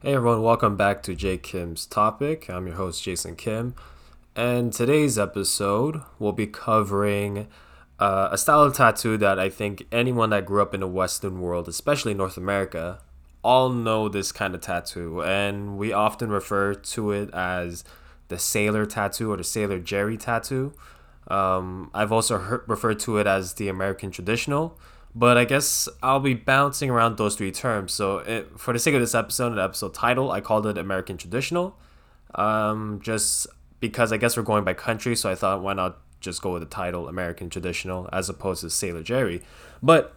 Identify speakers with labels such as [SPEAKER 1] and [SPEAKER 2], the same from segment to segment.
[SPEAKER 1] Hey everyone, welcome back to J Kim's Topic. I'm your host Jason Kim, and today's episode will be covering uh, a style of tattoo that I think anyone that grew up in the Western world, especially North America, all know this kind of tattoo, and we often refer to it as the sailor tattoo or the sailor Jerry tattoo. Um, I've also heard, referred to it as the American traditional but I guess I'll be bouncing around those three terms. So, it, for the sake of this episode, the episode title, I called it American Traditional. Um, just because I guess we're going by country, so I thought why not just go with the title American Traditional as opposed to Sailor Jerry. But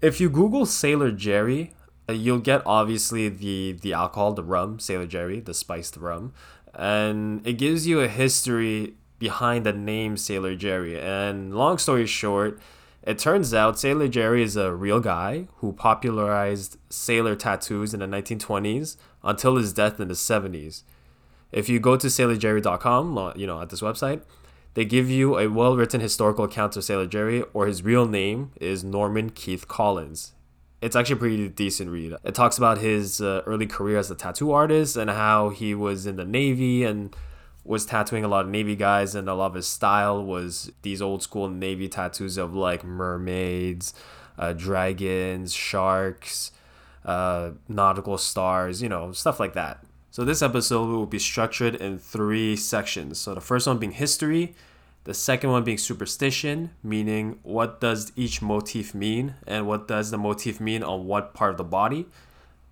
[SPEAKER 1] if you Google Sailor Jerry, uh, you'll get obviously the the alcohol, the rum, Sailor Jerry, the spiced rum, and it gives you a history behind the name Sailor Jerry. And long story short it turns out Sailor Jerry is a real guy who popularized sailor tattoos in the 1920s until his death in the 70s. If you go to sailorjerry.com, you know, at this website, they give you a well-written historical account of Sailor Jerry, or his real name is Norman Keith Collins. It's actually a pretty decent read. It talks about his uh, early career as a tattoo artist and how he was in the Navy and was tattooing a lot of Navy guys, and a lot of his style was these old school Navy tattoos of like mermaids, uh, dragons, sharks, uh, nautical stars, you know, stuff like that. So this episode will be structured in three sections. So the first one being history, the second one being superstition, meaning what does each motif mean and what does the motif mean on what part of the body.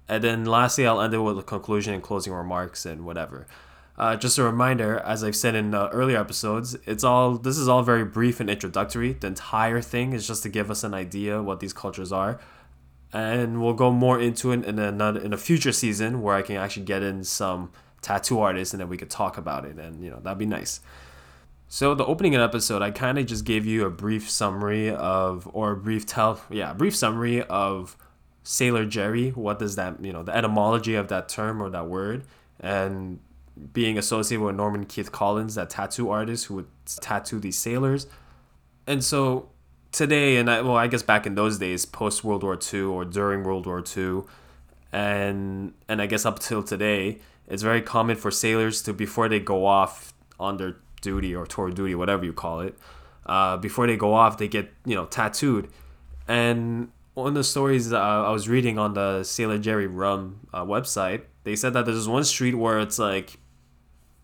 [SPEAKER 1] And then lastly, I'll end it with a conclusion and closing remarks and whatever. Uh, just a reminder, as I've said in earlier episodes, it's all this is all very brief and introductory. The entire thing is just to give us an idea what these cultures are, and we'll go more into it in another in a future season where I can actually get in some tattoo artists and then we could talk about it, and you know that'd be nice. So the opening episode, I kind of just gave you a brief summary of, or a brief tell, yeah, brief summary of Sailor Jerry. What does that, you know, the etymology of that term or that word, and being associated with Norman Keith Collins, that tattoo artist who would tattoo these sailors. And so today, and I, well, I guess back in those days, post World War II or during World War II, and and I guess up till today, it's very common for sailors to before they go off on their duty or tour duty, whatever you call it, uh, before they go off, they get you know tattooed. And one of the stories uh, I was reading on the Sailor Jerry Rum uh, website, they said that there's one street where it's like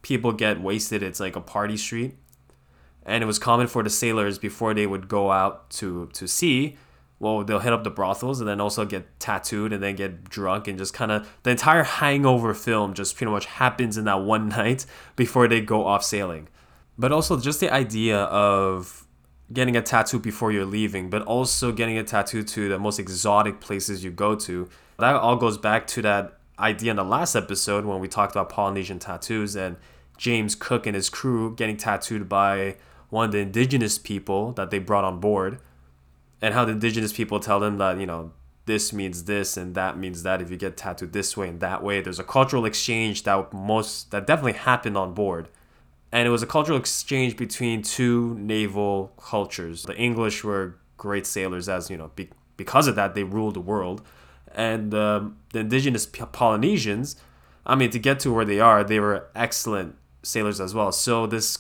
[SPEAKER 1] people get wasted. It's like a party street, and it was common for the sailors before they would go out to to sea. Well, they'll hit up the brothels and then also get tattooed and then get drunk and just kind of the entire hangover film just pretty much happens in that one night before they go off sailing. But also just the idea of getting a tattoo before you're leaving, but also getting a tattoo to the most exotic places you go to. That all goes back to that idea in the last episode when we talked about Polynesian tattoos and James Cook and his crew getting tattooed by one of the indigenous people that they brought on board, and how the indigenous people tell them that, you know, this means this and that means that if you get tattooed this way and that way. There's a cultural exchange that most that definitely happened on board. And it was a cultural exchange between two naval cultures. The English were great sailors, as you know, be, because of that, they ruled the world. And um, the indigenous Polynesians, I mean, to get to where they are, they were excellent sailors as well. So this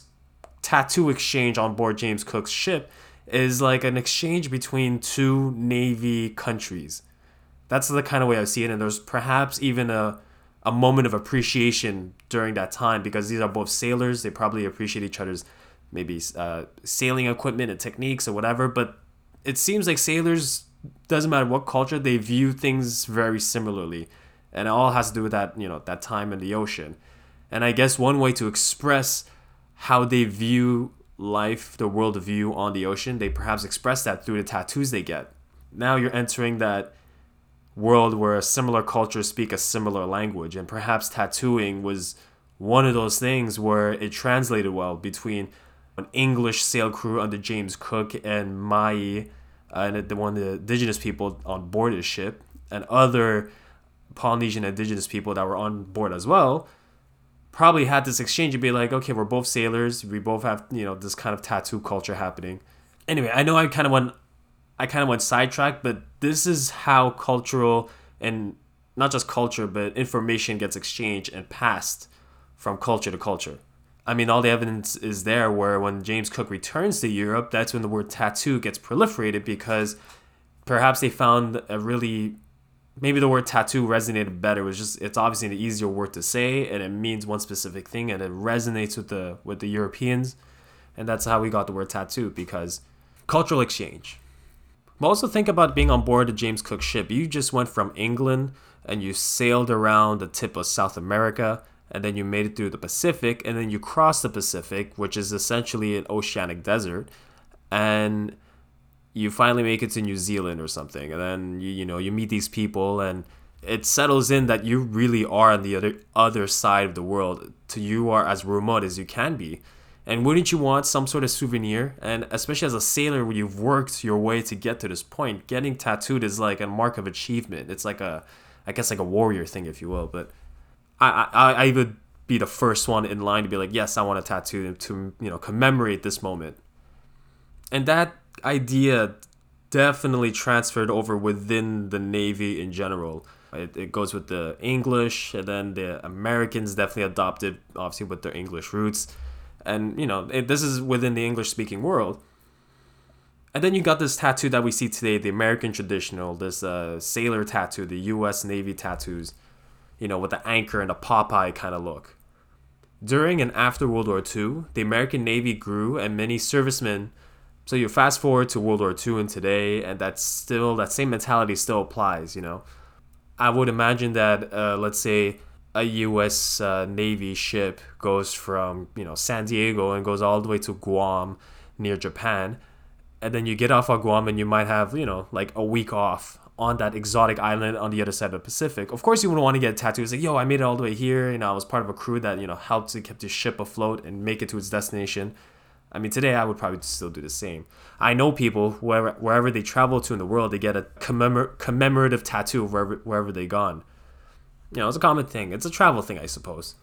[SPEAKER 1] tattoo exchange on board James Cook's ship is like an exchange between two navy countries. That's the kind of way I see it, and there's perhaps even a a moment of appreciation during that time because these are both sailors. They probably appreciate each other's maybe uh, sailing equipment and techniques or whatever. But it seems like sailors doesn't matter what culture they view things very similarly, and it all has to do with that you know that time in the ocean. And I guess one way to express how they view life, the world view on the ocean, they perhaps express that through the tattoos they get. Now you're entering that world where similar cultures speak a similar language, and perhaps tattooing was one of those things where it translated well between an English sail crew under James Cook and Mai, uh, and the one of the indigenous people on board the ship, and other Polynesian indigenous people that were on board as well probably had this exchange and be like, okay, we're both sailors. We both have, you know, this kind of tattoo culture happening. Anyway, I know I kind of went, I kind of went sidetracked, but this is how cultural and not just culture, but information gets exchanged and passed from culture to culture. I mean, all the evidence is there where when James Cook returns to Europe, that's when the word tattoo gets proliferated because perhaps they found a really maybe the word tattoo resonated better. It was just it's obviously an easier word to say and it means one specific thing and it resonates with the with the Europeans. And that's how we got the word tattoo because cultural exchange. But also think about being on board a James Cook ship. You just went from England and you sailed around the tip of South America and then you made it through the Pacific and then you crossed the Pacific, which is essentially an oceanic desert. And you finally make it to New Zealand or something, and then you you know you meet these people, and it settles in that you really are on the other other side of the world. To you are as remote as you can be, and wouldn't you want some sort of souvenir? And especially as a sailor, where you've worked your way to get to this point, getting tattooed is like a mark of achievement. It's like a, I guess like a warrior thing, if you will. But I I, I would be the first one in line to be like, yes, I want a tattoo to you know commemorate this moment. And that idea definitely transferred over within the Navy in general. It, it goes with the English, and then the Americans definitely adopted, obviously, with their English roots. And, you know, it, this is within the English speaking world. And then you got this tattoo that we see today, the American traditional, this uh, sailor tattoo, the US Navy tattoos, you know, with the anchor and a Popeye kind of look. During and after World War II, the American Navy grew, and many servicemen so you fast forward to World War II and today, and that's still that same mentality still applies. You know, I would imagine that uh, let's say a U.S. Uh, Navy ship goes from you know San Diego and goes all the way to Guam near Japan, and then you get off of Guam and you might have you know like a week off on that exotic island on the other side of the Pacific. Of course, you wouldn't want to get tattoos like, yo, I made it all the way here. You know, I was part of a crew that you know helped to keep the ship afloat and make it to its destination. I mean, today I would probably still do the same. I know people wherever wherever they travel to in the world, they get a commemor- commemorative tattoo wherever wherever they gone. You know, it's a common thing. It's a travel thing, I suppose.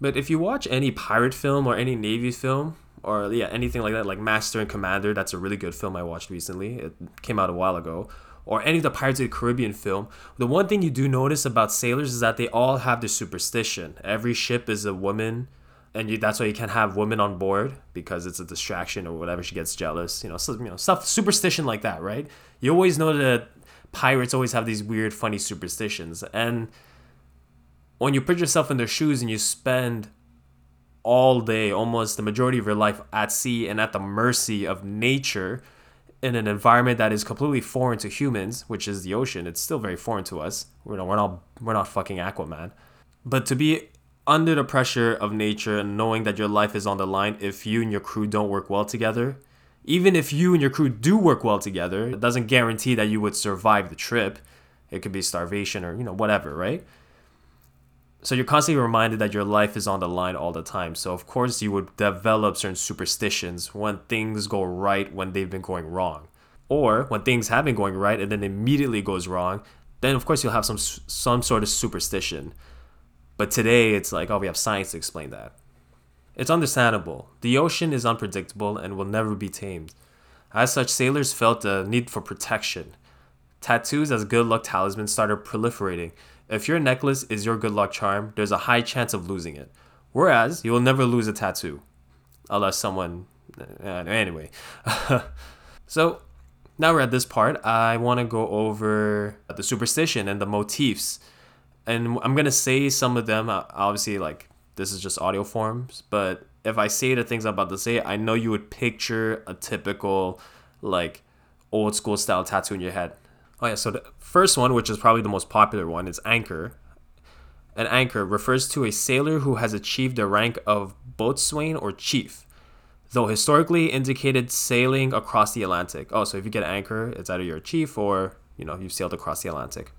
[SPEAKER 1] But if you watch any pirate film or any navy film or yeah anything like that, like Master and Commander, that's a really good film I watched recently. It came out a while ago. Or any of the Pirates of the Caribbean film, the one thing you do notice about sailors is that they all have this superstition. Every ship is a woman and you, that's why you can't have women on board because it's a distraction or whatever. She gets jealous, you know, so, you know, stuff superstition like that, right? You always know that pirates always have these weird, funny superstitions, and when you put yourself in their shoes and you spend all day, almost the majority of your life at sea and at the mercy of nature in an environment that is completely foreign to humans, which is the ocean. It's still very foreign to us. We're not, we're not, we're not fucking Aquaman. But to be under the pressure of nature and knowing that your life is on the line if you and your crew don't work well together, even if you and your crew do work well together, it doesn't guarantee that you would survive the trip. It could be starvation or, you know, whatever, right? So you're constantly reminded that your life is on the line all the time. So of course you would develop certain superstitions when things go right when they've been going wrong. Or when things have been going right and then immediately goes wrong, then of course you'll have some some sort of superstition. But today it's like, oh, we have science to explain that. It's understandable. The ocean is unpredictable and will never be tamed. As such, sailors felt a need for protection. Tattoos as good luck talismans started proliferating. If your necklace is your good luck charm, there's a high chance of losing it. Whereas, you will never lose a tattoo. Unless someone. Uh, anyway. so, now we're at this part. I want to go over the superstition and the motifs and I'm gonna say some of them. Uh, obviously, like this is just audio forms, but if I say the things I'm about to say, I know you would picture a typical like old school style tattoo in your head. Oh yeah, so the first one, which is probably the most popular one, is anchor. An anchor refers to a sailor who has achieved the rank of boatswain or chief, though historically indicated sailing across the Atlantic. Oh, so if you get an anchor, it's either you're a chief or you know you've sailed across the Atlantic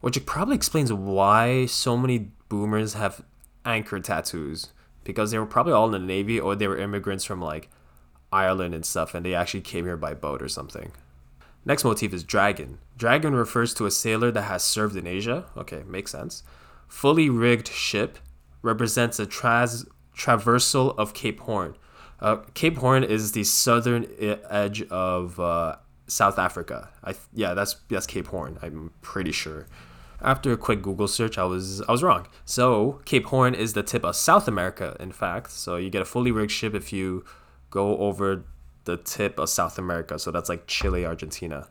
[SPEAKER 1] which probably explains why so many boomers have anchor tattoos because they were probably all in the navy or they were immigrants from like Ireland and stuff and they actually came here by boat or something. Next motif is dragon. Dragon refers to a sailor that has served in Asia. Okay, makes sense. Fully rigged ship represents a tras- traversal of Cape Horn. Uh, Cape Horn is the southern edge of uh, South Africa. I yeah, that's that's Cape Horn. I'm pretty sure. After a quick Google search, I was I was wrong. So Cape Horn is the tip of South America, in fact. So you get a fully rigged ship if you go over the tip of South America. So that's like Chile, Argentina.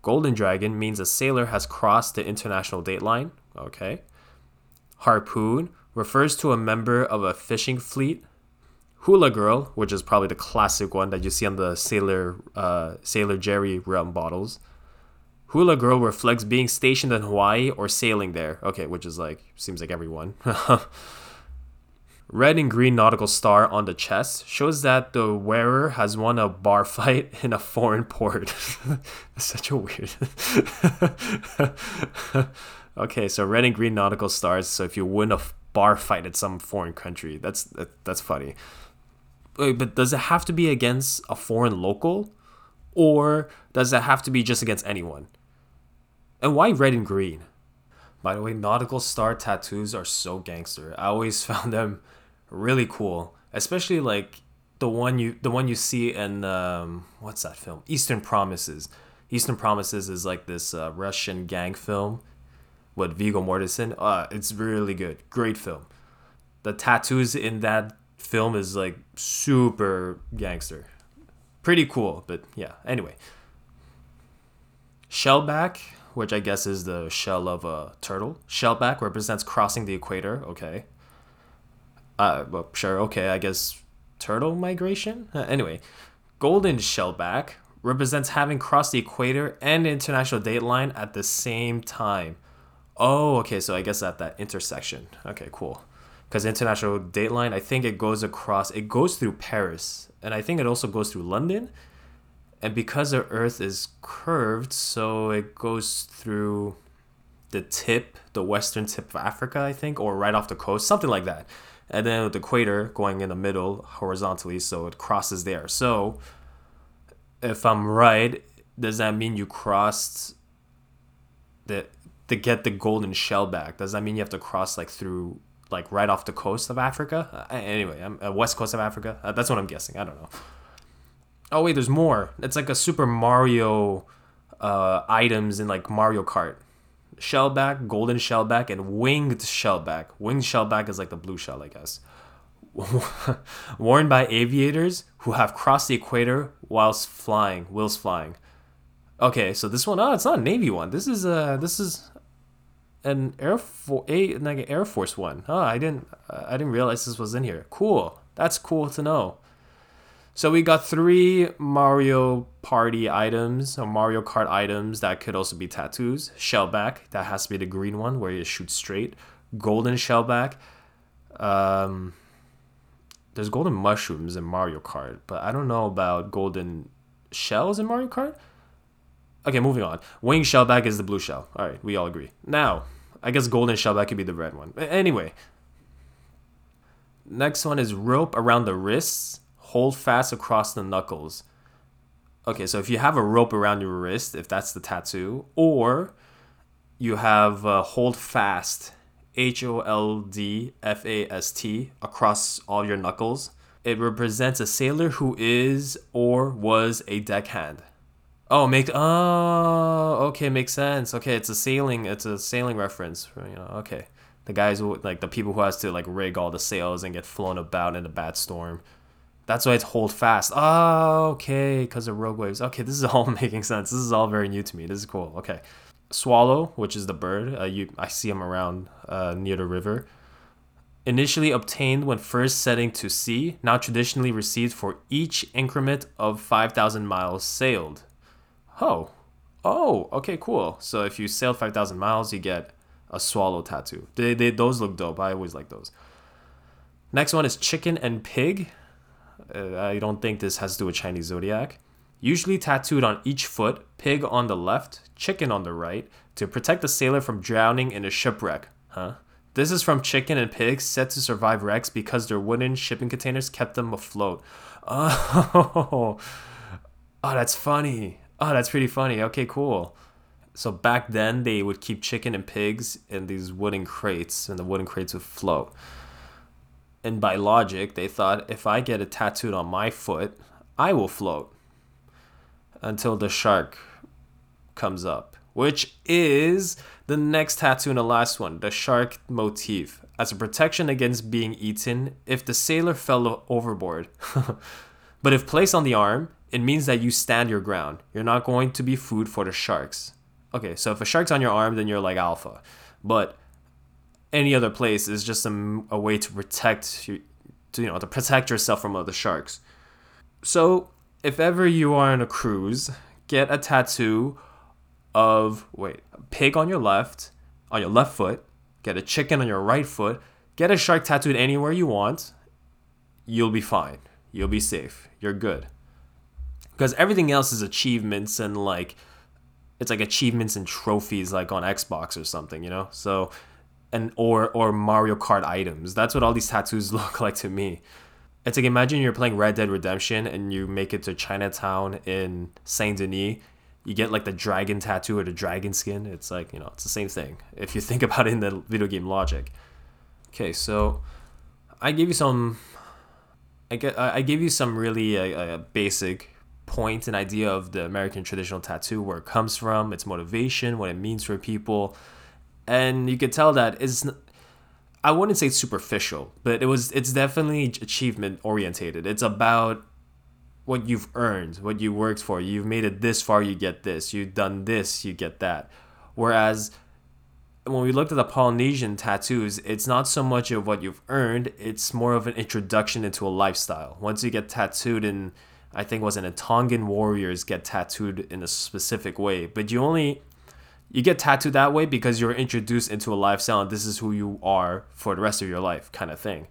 [SPEAKER 1] Golden Dragon means a sailor has crossed the international date line. Okay. Harpoon refers to a member of a fishing fleet. Hula Girl, which is probably the classic one that you see on the Sailor uh, Sailor Jerry rum bottles. Hula Girl reflects being stationed in Hawaii or sailing there. Okay, which is like seems like everyone. Red and green nautical star on the chest shows that the wearer has won a bar fight in a foreign port. Such a weird. okay, so red and green nautical stars. So if you win a bar fight at some foreign country, that's that, that's funny. Wait, but does it have to be against a foreign local, or does it have to be just against anyone? And why red and green? By the way, nautical star tattoos are so gangster. I always found them really cool, especially like the one you the one you see in um, what's that film? Eastern Promises. Eastern Promises is like this uh, Russian gang film with Viggo Mortensen. Uh, it's really good. Great film. The tattoos in that film is like super gangster. Pretty cool, but yeah. Anyway, shellback, which I guess is the shell of a turtle. Shellback represents crossing the equator. Okay uh, well, sure, okay, I guess turtle migration? Uh, anyway, golden shellback represents having crossed the equator and international date line at the same time. Oh, okay, so I guess at that intersection. Okay, cool. Because international date line, I think it goes across, it goes through Paris, and I think it also goes through London. And because the Earth is curved, so it goes through the tip, the western tip of Africa, I think, or right off the coast, something like that and then the equator going in the middle horizontally, so it crosses there. So, if I'm right, does that mean you crossed the to get the golden shell back? Does that mean you have to cross like through like right off the coast of Africa? Uh, anyway, I'm uh, west coast of Africa. Uh, that's what I'm guessing. I don't know. Oh wait, there's more. It's like a Super Mario uh, items in like Mario Kart shellback, golden shellback, and winged shellback. Winged shellback is like the blue shell, I guess. Worn by aviators who have crossed the equator whilst flying, whilst flying. Okay, so this one, oh, it's not a Navy one. This is uh, this is an Air Force, a like an Air Force one. Oh, I didn't, I didn't realize this was in here. Cool. That's cool to know. So we got three Mario Party items or Mario Kart items that could also be tattoos. Shellback, that has to be the green one where you shoot straight. Golden Shellback. Um, there's golden mushrooms in Mario Kart, but I don't know about golden shells in Mario Kart. Okay, moving on. Wing Shellback is the blue shell. All right, we all agree. Now, I guess golden shellback could be the red one. Anyway, next one is rope around the wrists hold fast across the knuckles. Okay, so if you have a rope around your wrist, if that's the tattoo, or you have uh, hold fast, H O L D F A S T, across all your knuckles, it represents a sailor who is or was a deckhand. Oh, make oh okay, makes sense. Okay, it's a sailing, it's a sailing reference. You know, okay, the guys who like the people who has to like rig all the sails and get flown about in a bad storm. That's why it's hold fast. Oh, okay, because of rogue waves. Okay, this is all making sense. This is all very new to me. This is cool. Okay, swallow, which is the bird. Uh, you, I see them around uh, near the river. Initially obtained when first setting to sea, now traditionally received for each increment of five thousand miles sailed. Oh, oh, okay, cool. So if you sail five thousand miles, you get a swallow tattoo. They, they, those look dope. I always like those. Next one is chicken and pig. Uh, I don't think this has to do with Chinese zodiac. Usually tattooed on each foot, pig on the left, chicken on the right, to protect the sailor from drowning in a shipwreck. Huh? This is from chicken and pigs set to survive wrecks because their wooden shipping containers kept them afloat. Oh, oh, that's funny. Oh, that's pretty funny. Okay, cool. So back then they would keep chicken and pigs in these wooden crates, and the wooden crates would float and by logic, they thought if I get it tattooed on my foot, I will float until the shark comes up, which is The next tattoo and the last one, the shark motif, as a protection against being eaten if the sailor fell overboard. but if placed on the arm, it means that you stand your ground. You're not going to be food for the sharks. Okay, so if a shark's on your arm, then you're like alpha. But any other place is just a, a way to protect you, to, you know, to protect yourself from other sharks. So if ever you are on a cruise, get a tattoo of wait, a pig on your left, on your left foot, get a chicken on your right foot, get a shark tattooed anywhere you want, you'll be fine. You'll be safe. You're good. Because everything else is achievements and like it's like achievements and trophies like on Xbox or something, you know? So and or or Mario Kart items. That's what all these tattoos look like to me. It's like imagine you're playing Red Dead Redemption and you make it to Chinatown in Saint Denis. You get like the dragon tattoo or the dragon skin. It's like, you know, it's the same thing if you think about it in the video game logic. Okay, so I gave you some I get I gave you some really uh, uh, basic point and idea of the American traditional tattoo, where it comes from, its motivation, what it means for people, and you could tell that it's I wouldn't say superficial, but it was it's definitely achievement orientated. It's about what you've earned, what you worked for. You've made it this far, you get this. You've done this, you get that. Whereas when we looked at the Polynesian tattoos, it's not so much of what you've earned, it's more of an introduction into a lifestyle. Once you get tattooed in I think was in a Tongan warriors get tattooed in a specific way, but you only you get tattooed that way because you're introduced into a lifestyle and this is who you are for the rest of your life kind of thing.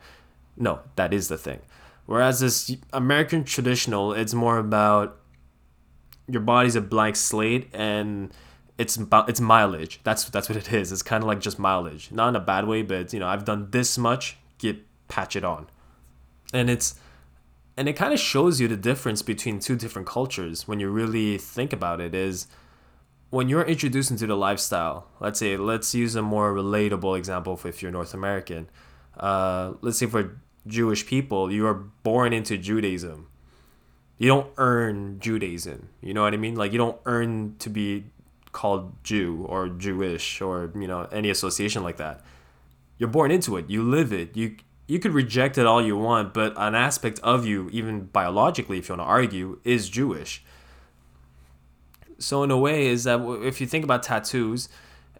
[SPEAKER 1] No that is the thing. Whereas this american traditional it's more about your body's a blank slate and it's it's mileage. That's that's what it is. It's kind of like just mileage. Not in a bad way but you know i've done this much get patch it on. And it's and it kind of shows you the difference between two different cultures when you really think about it is when you're introduced into the lifestyle, let's say, let's use a more relatable example if you're North American. Uh, let's say for Jewish people, you are born into Judaism. You don't earn Judaism. You know what I mean? Like you don't earn to be called Jew or Jewish or you know any association like that. You're born into it. You live it. You you could reject it all you want, but an aspect of you, even biologically, if you want to argue, is Jewish. So in a way, is that if you think about tattoos,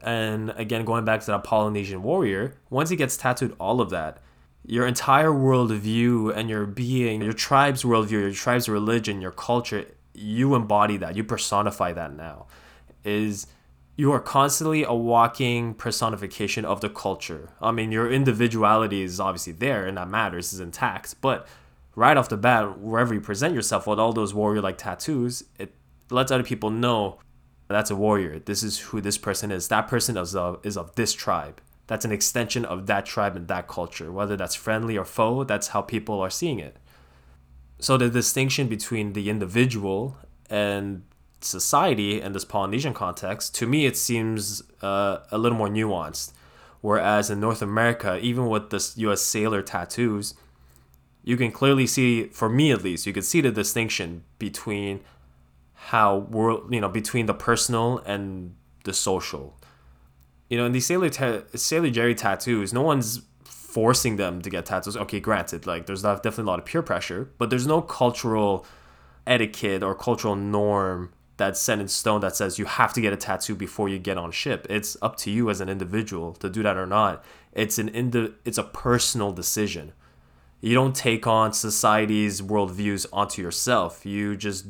[SPEAKER 1] and again going back to that Polynesian warrior, once he gets tattooed all of that, your entire worldview and your being, your tribe's worldview, your tribe's religion, your culture, you embody that, you personify that now. Is you are constantly a walking personification of the culture. I mean, your individuality is obviously there and that matters, is intact, but right off the bat, wherever you present yourself with all those warrior like tattoos, it lets other people know that's a warrior. This is who this person is. That person is of, is of this tribe. That's an extension of that tribe and that culture. Whether that's friendly or foe, that's how people are seeing it. So the distinction between the individual and society in this Polynesian context, to me, it seems uh, a little more nuanced. Whereas in North America, even with this U.S. sailor tattoos, you can clearly see, for me at least, you can see the distinction between how world you know between the personal and the social. You know, in these Sailor ta- Sailor Jerry tattoos, no one's forcing them to get tattoos. Okay, granted, like there's definitely a lot of peer pressure, but there's no cultural etiquette or cultural norm that's set in stone that says you have to get a tattoo before you get on ship. It's up to you as an individual to do that or not. It's an indi- it's a personal decision. You don't take on society's worldviews onto yourself. You just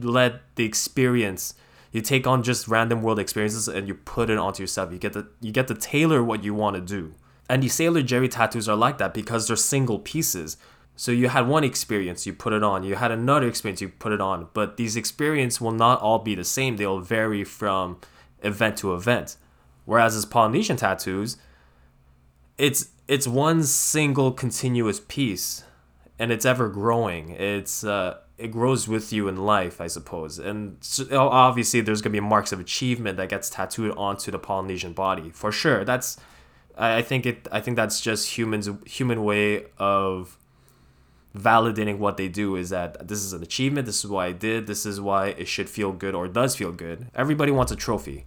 [SPEAKER 1] let the experience you take on just random world experiences and you put it onto yourself. You get to you get to tailor what you want to do. And the sailor jerry tattoos are like that because they're single pieces. So you had one experience you put it on. You had another experience you put it on. But these experiences will not all be the same. They'll vary from event to event. Whereas as polynesian tattoos it's it's one single continuous piece and it's ever growing. It's uh it grows with you in life, I suppose. And obviously, there's gonna be marks of achievement that gets tattooed onto the Polynesian body for sure. That's, I think it. I think that's just humans human way of validating what they do is that this is an achievement. This is why I did. This is why it should feel good or does feel good. Everybody wants a trophy.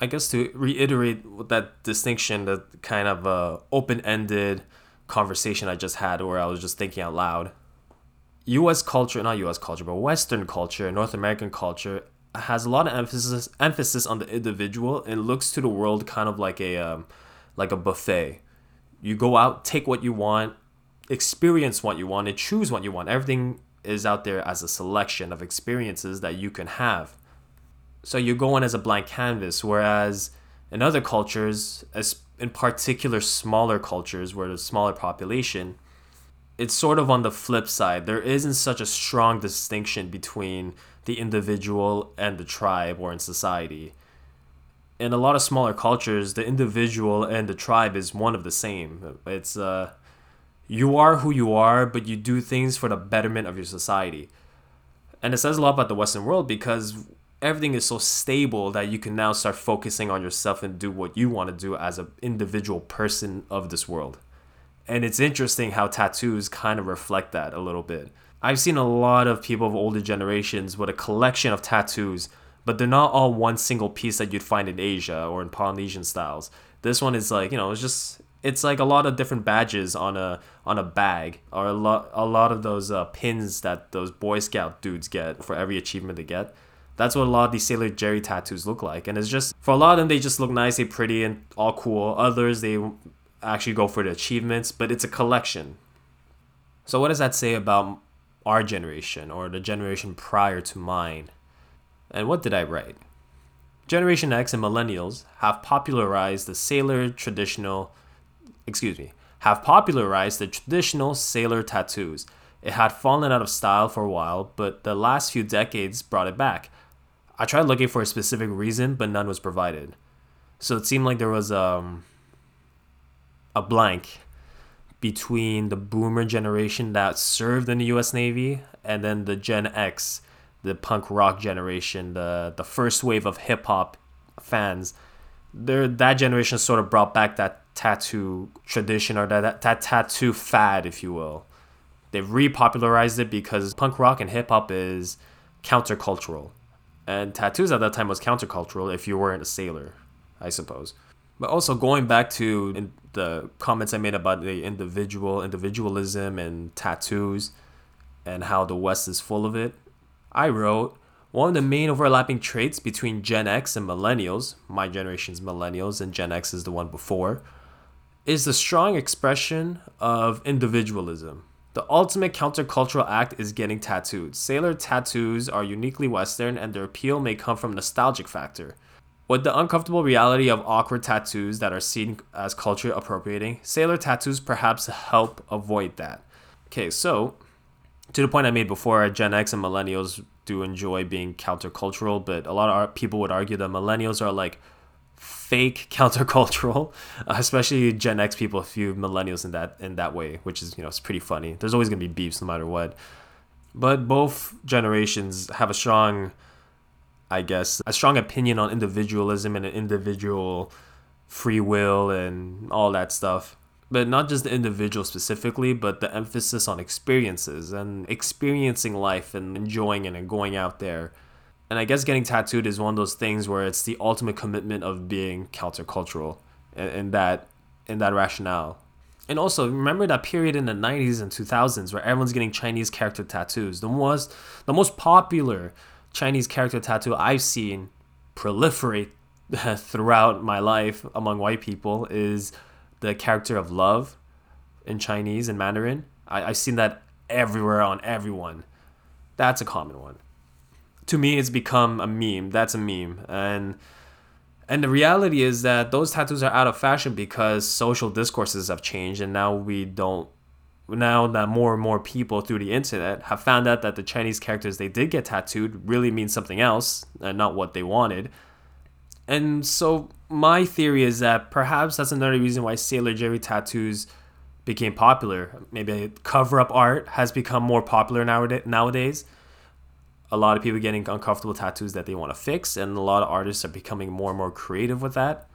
[SPEAKER 1] I guess to reiterate that distinction, that kind of uh, open ended conversation I just had where I was just thinking out loud. US culture, not US culture, but Western culture, North American culture has a lot of emphasis emphasis on the individual and looks to the world kind of like a um, like a buffet. You go out, take what you want, experience what you want, and choose what you want. Everything is out there as a selection of experiences that you can have. So you go in as a blank canvas, whereas in other cultures, as in particular smaller cultures where there's smaller population, it's sort of on the flip side. There isn't such a strong distinction between the individual and the tribe or in society. In a lot of smaller cultures, the individual and the tribe is one of the same. It's uh you are who you are, but you do things for the betterment of your society. And it says a lot about the Western world because everything is so stable that you can now start focusing on yourself and do what you want to do as an individual person of this world. And it's interesting how tattoos kind of reflect that a little bit. I've seen a lot of people of older generations with a collection of tattoos, but they're not all one single piece that you'd find in Asia or in Polynesian styles. This one is like, you know, it's just it's like a lot of different badges on a on a bag or a lot a lot of those uh, pins that those Boy Scout dudes get for every achievement they get. That's what a lot of these Sailor Jerry tattoos look like, and it's just for a lot of them they just look nice, they pretty and all cool. Others they actually go for the achievements, but it's a collection. So what does that say about our generation or the generation prior to mine? And what did I write? Generation X and millennials have popularized the sailor traditional excuse me, have popularized the traditional sailor tattoos. It had fallen out of style for a while, but the last few decades brought it back. I tried looking for a specific reason, but none was provided. So it seemed like there was um, a blank between the boomer generation that served in the US Navy and then the Gen X, the punk rock generation, the, the first wave of hip hop fans. There, that generation sort of brought back that tattoo tradition or that, that, that tattoo fad, if you will. They've repopularized it because punk rock and hip hop is countercultural. And tattoos at that time was countercultural if you weren't a sailor, I suppose. But also going back to the comments I made about the individual, individualism and tattoos and how the West is full of it, I wrote one of the main overlapping traits between Gen X and millennials, my generation's millennials and Gen X is the one before, is the strong expression of individualism. The ultimate countercultural act is getting tattooed. Sailor tattoos are uniquely Western, and their appeal may come from nostalgic factor. With the uncomfortable reality of awkward tattoos that are seen as culture appropriating, sailor tattoos perhaps help avoid that. Okay, so to the point I made before, Gen X and millennials do enjoy being countercultural, but a lot of people would argue that millennials are like fake countercultural, uh, especially Gen X people view millennials in that in that way, which is you know it's pretty funny. There's always gonna be beefs no matter what, but both generations have a strong, I guess, a strong opinion on individualism and individual free will and all that stuff. But not just the individual specifically, but the emphasis on experiences and experiencing life and enjoying it and going out there and I guess getting tattooed is one of those things where it's the ultimate commitment of being countercultural in, in that in that rationale. And also remember that period in the 90s and 2000s where everyone's getting Chinese character tattoos. The most the most popular Chinese character tattoo I've seen proliferate throughout my life among white people is the character of love in Chinese and Mandarin. I, I've seen that everywhere on everyone. That's a common one to me it's become a meme. That's a meme. And and the reality is that those tattoos are out of fashion because social discourses have changed and now we don't now that more and more people through the internet have found out that the Chinese characters they did get tattooed really mean something else and not what they wanted. And so my theory is that perhaps that's another reason why Sailor Jerry tattoos became popular. Maybe cover up art has become more popular nowadays a lot of people getting uncomfortable tattoos that they want to fix, and a lot of artists are becoming more and more creative with that.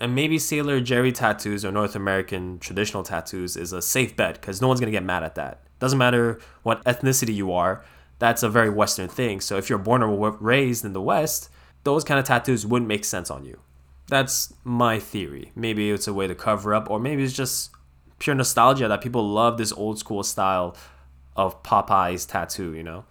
[SPEAKER 1] And maybe Sailor Jerry tattoos or North American traditional tattoos is a safe bet because no one's gonna get mad at that. Doesn't matter what ethnicity you are, that's a very Western thing. So if you're born or raised in the West, those kind of tattoos wouldn't make sense on you. That's my theory. Maybe it's a way to cover up, or maybe it's just pure nostalgia that people love this old school style of Popeye's tattoo, you know?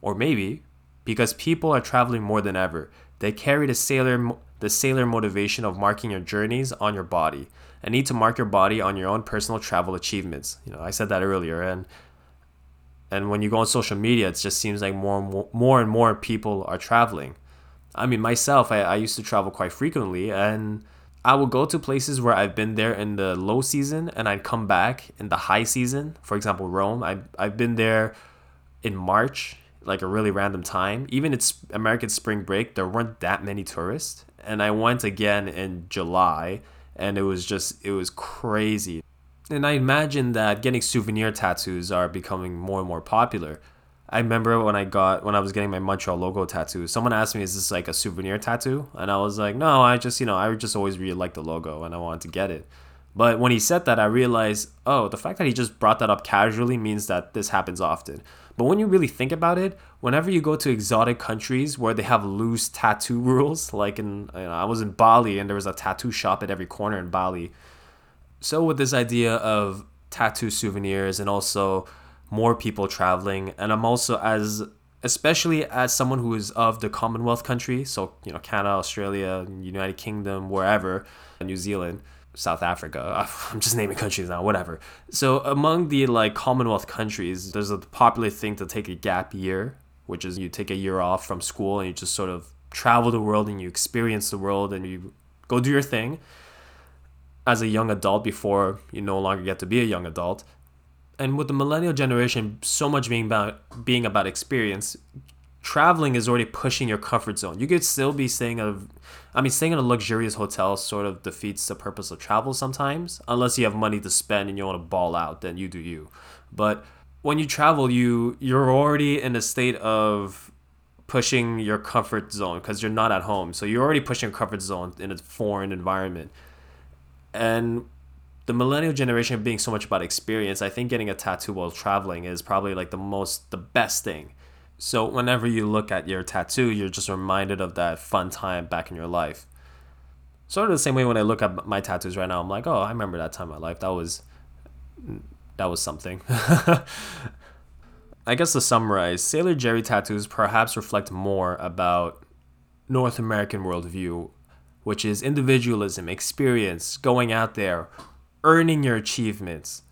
[SPEAKER 1] Or maybe because people are traveling more than ever, they carry the sailor the sailor motivation of marking your journeys on your body and need to mark your body on your own personal travel achievements. You know, I said that earlier and and when you go on social media, it just seems like more and more, more and more people are traveling. I mean, myself, I, I used to travel quite frequently, and I would go to places where I've been there in the low season, and I'd come back in the high season. For example, Rome. I I've been there in March, like a really random time. Even it's American spring break, there weren't that many tourists, and I went again in July, and it was just it was crazy. And I imagine that getting souvenir tattoos are becoming more and more popular. I remember when I got when I was getting my Montreal logo tattoo, someone asked me, "Is this like a souvenir tattoo?" And I was like, "No, I just you know I just always really liked the logo and I wanted to get it." But when he said that, I realized, oh, the fact that he just brought that up casually means that this happens often. But when you really think about it, whenever you go to exotic countries where they have loose tattoo rules, like in you know, I was in Bali and there was a tattoo shop at every corner in Bali. So with this idea of tattoo souvenirs and also more people traveling and i'm also as especially as someone who is of the commonwealth country so you know canada australia united kingdom wherever new zealand south africa. I'm just naming countries now whatever. So among the like commonwealth countries there's a popular thing to take a gap year which is you take a year off from school and you just sort of travel the world and you experience the world and you go do your thing. As a young adult before you no longer get to be a young adult. And with the millennial generation so much being about being about experience traveling is already pushing your comfort zone. You could still be staying i mean staying in a luxurious hotel sort of defeats the purpose of travel sometimes. Unless you have money to spend and you want to ball out then you do you. But when you travel you you're already in a state of pushing your comfort zone because you're not at home. So you're already pushing your comfort zone in a foreign environment. And the millennial generation being so much about experience, I think getting a tattoo while traveling is probably like the most the best thing. So whenever you look at your tattoo, you're just reminded of that fun time back in your life. Sort of the same way when I look at my tattoos right now, I'm like, oh, I remember that time in my life. That was that was something. I guess to summarize, Sailor Jerry tattoos perhaps reflect more about North American worldview, which is individualism, experience, going out there, earning your achievements.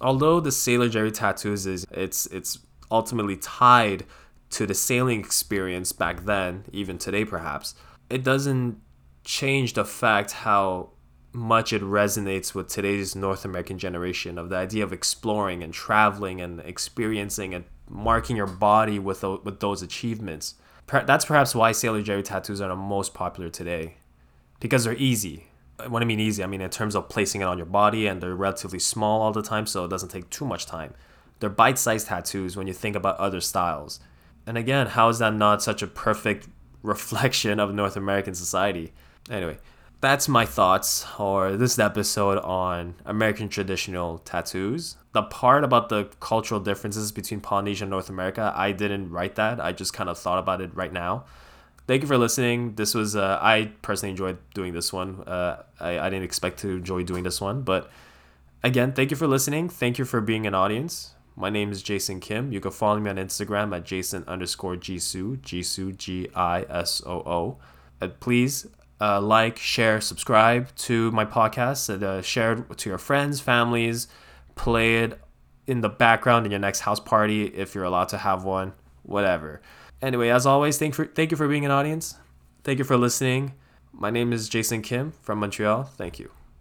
[SPEAKER 1] Although the Sailor Jerry tattoos is it's it's ultimately tied to the sailing experience back then, even today perhaps, it doesn't change the fact how much it resonates with today's North American generation of the idea of exploring and traveling and experiencing and marking your body with with those achievements. That's perhaps why Sailor Jerry tattoos are the most popular today, because they're easy when I mean easy, I mean in terms of placing it on your body, and they're relatively small all the time, so it doesn't take too much time. They're bite sized tattoos when you think about other styles. And again, how is that not such a perfect reflection of North American society? Anyway, that's my thoughts or this episode on American traditional tattoos. The part about the cultural differences between Polynesia and North America, I didn't write that. I just kind of thought about it right now thank you for listening. This was uh, I personally enjoyed doing this one. Uh, I, I didn't expect to enjoy doing this one, but again, thank you for listening. Thank you for being an audience. My name is Jason Kim. You can follow me on Instagram at Jason underscore Gisoo, Gisoo G I S O O. Please uh, like, share, subscribe to my podcast, and uh, share it to your friends, families. Play it in the background in your next house party if you're allowed to have one. Whatever. Anyway, as always, thank for thank you for being an audience. Thank you for listening. My name is Jason Kim from Montreal. Thank you.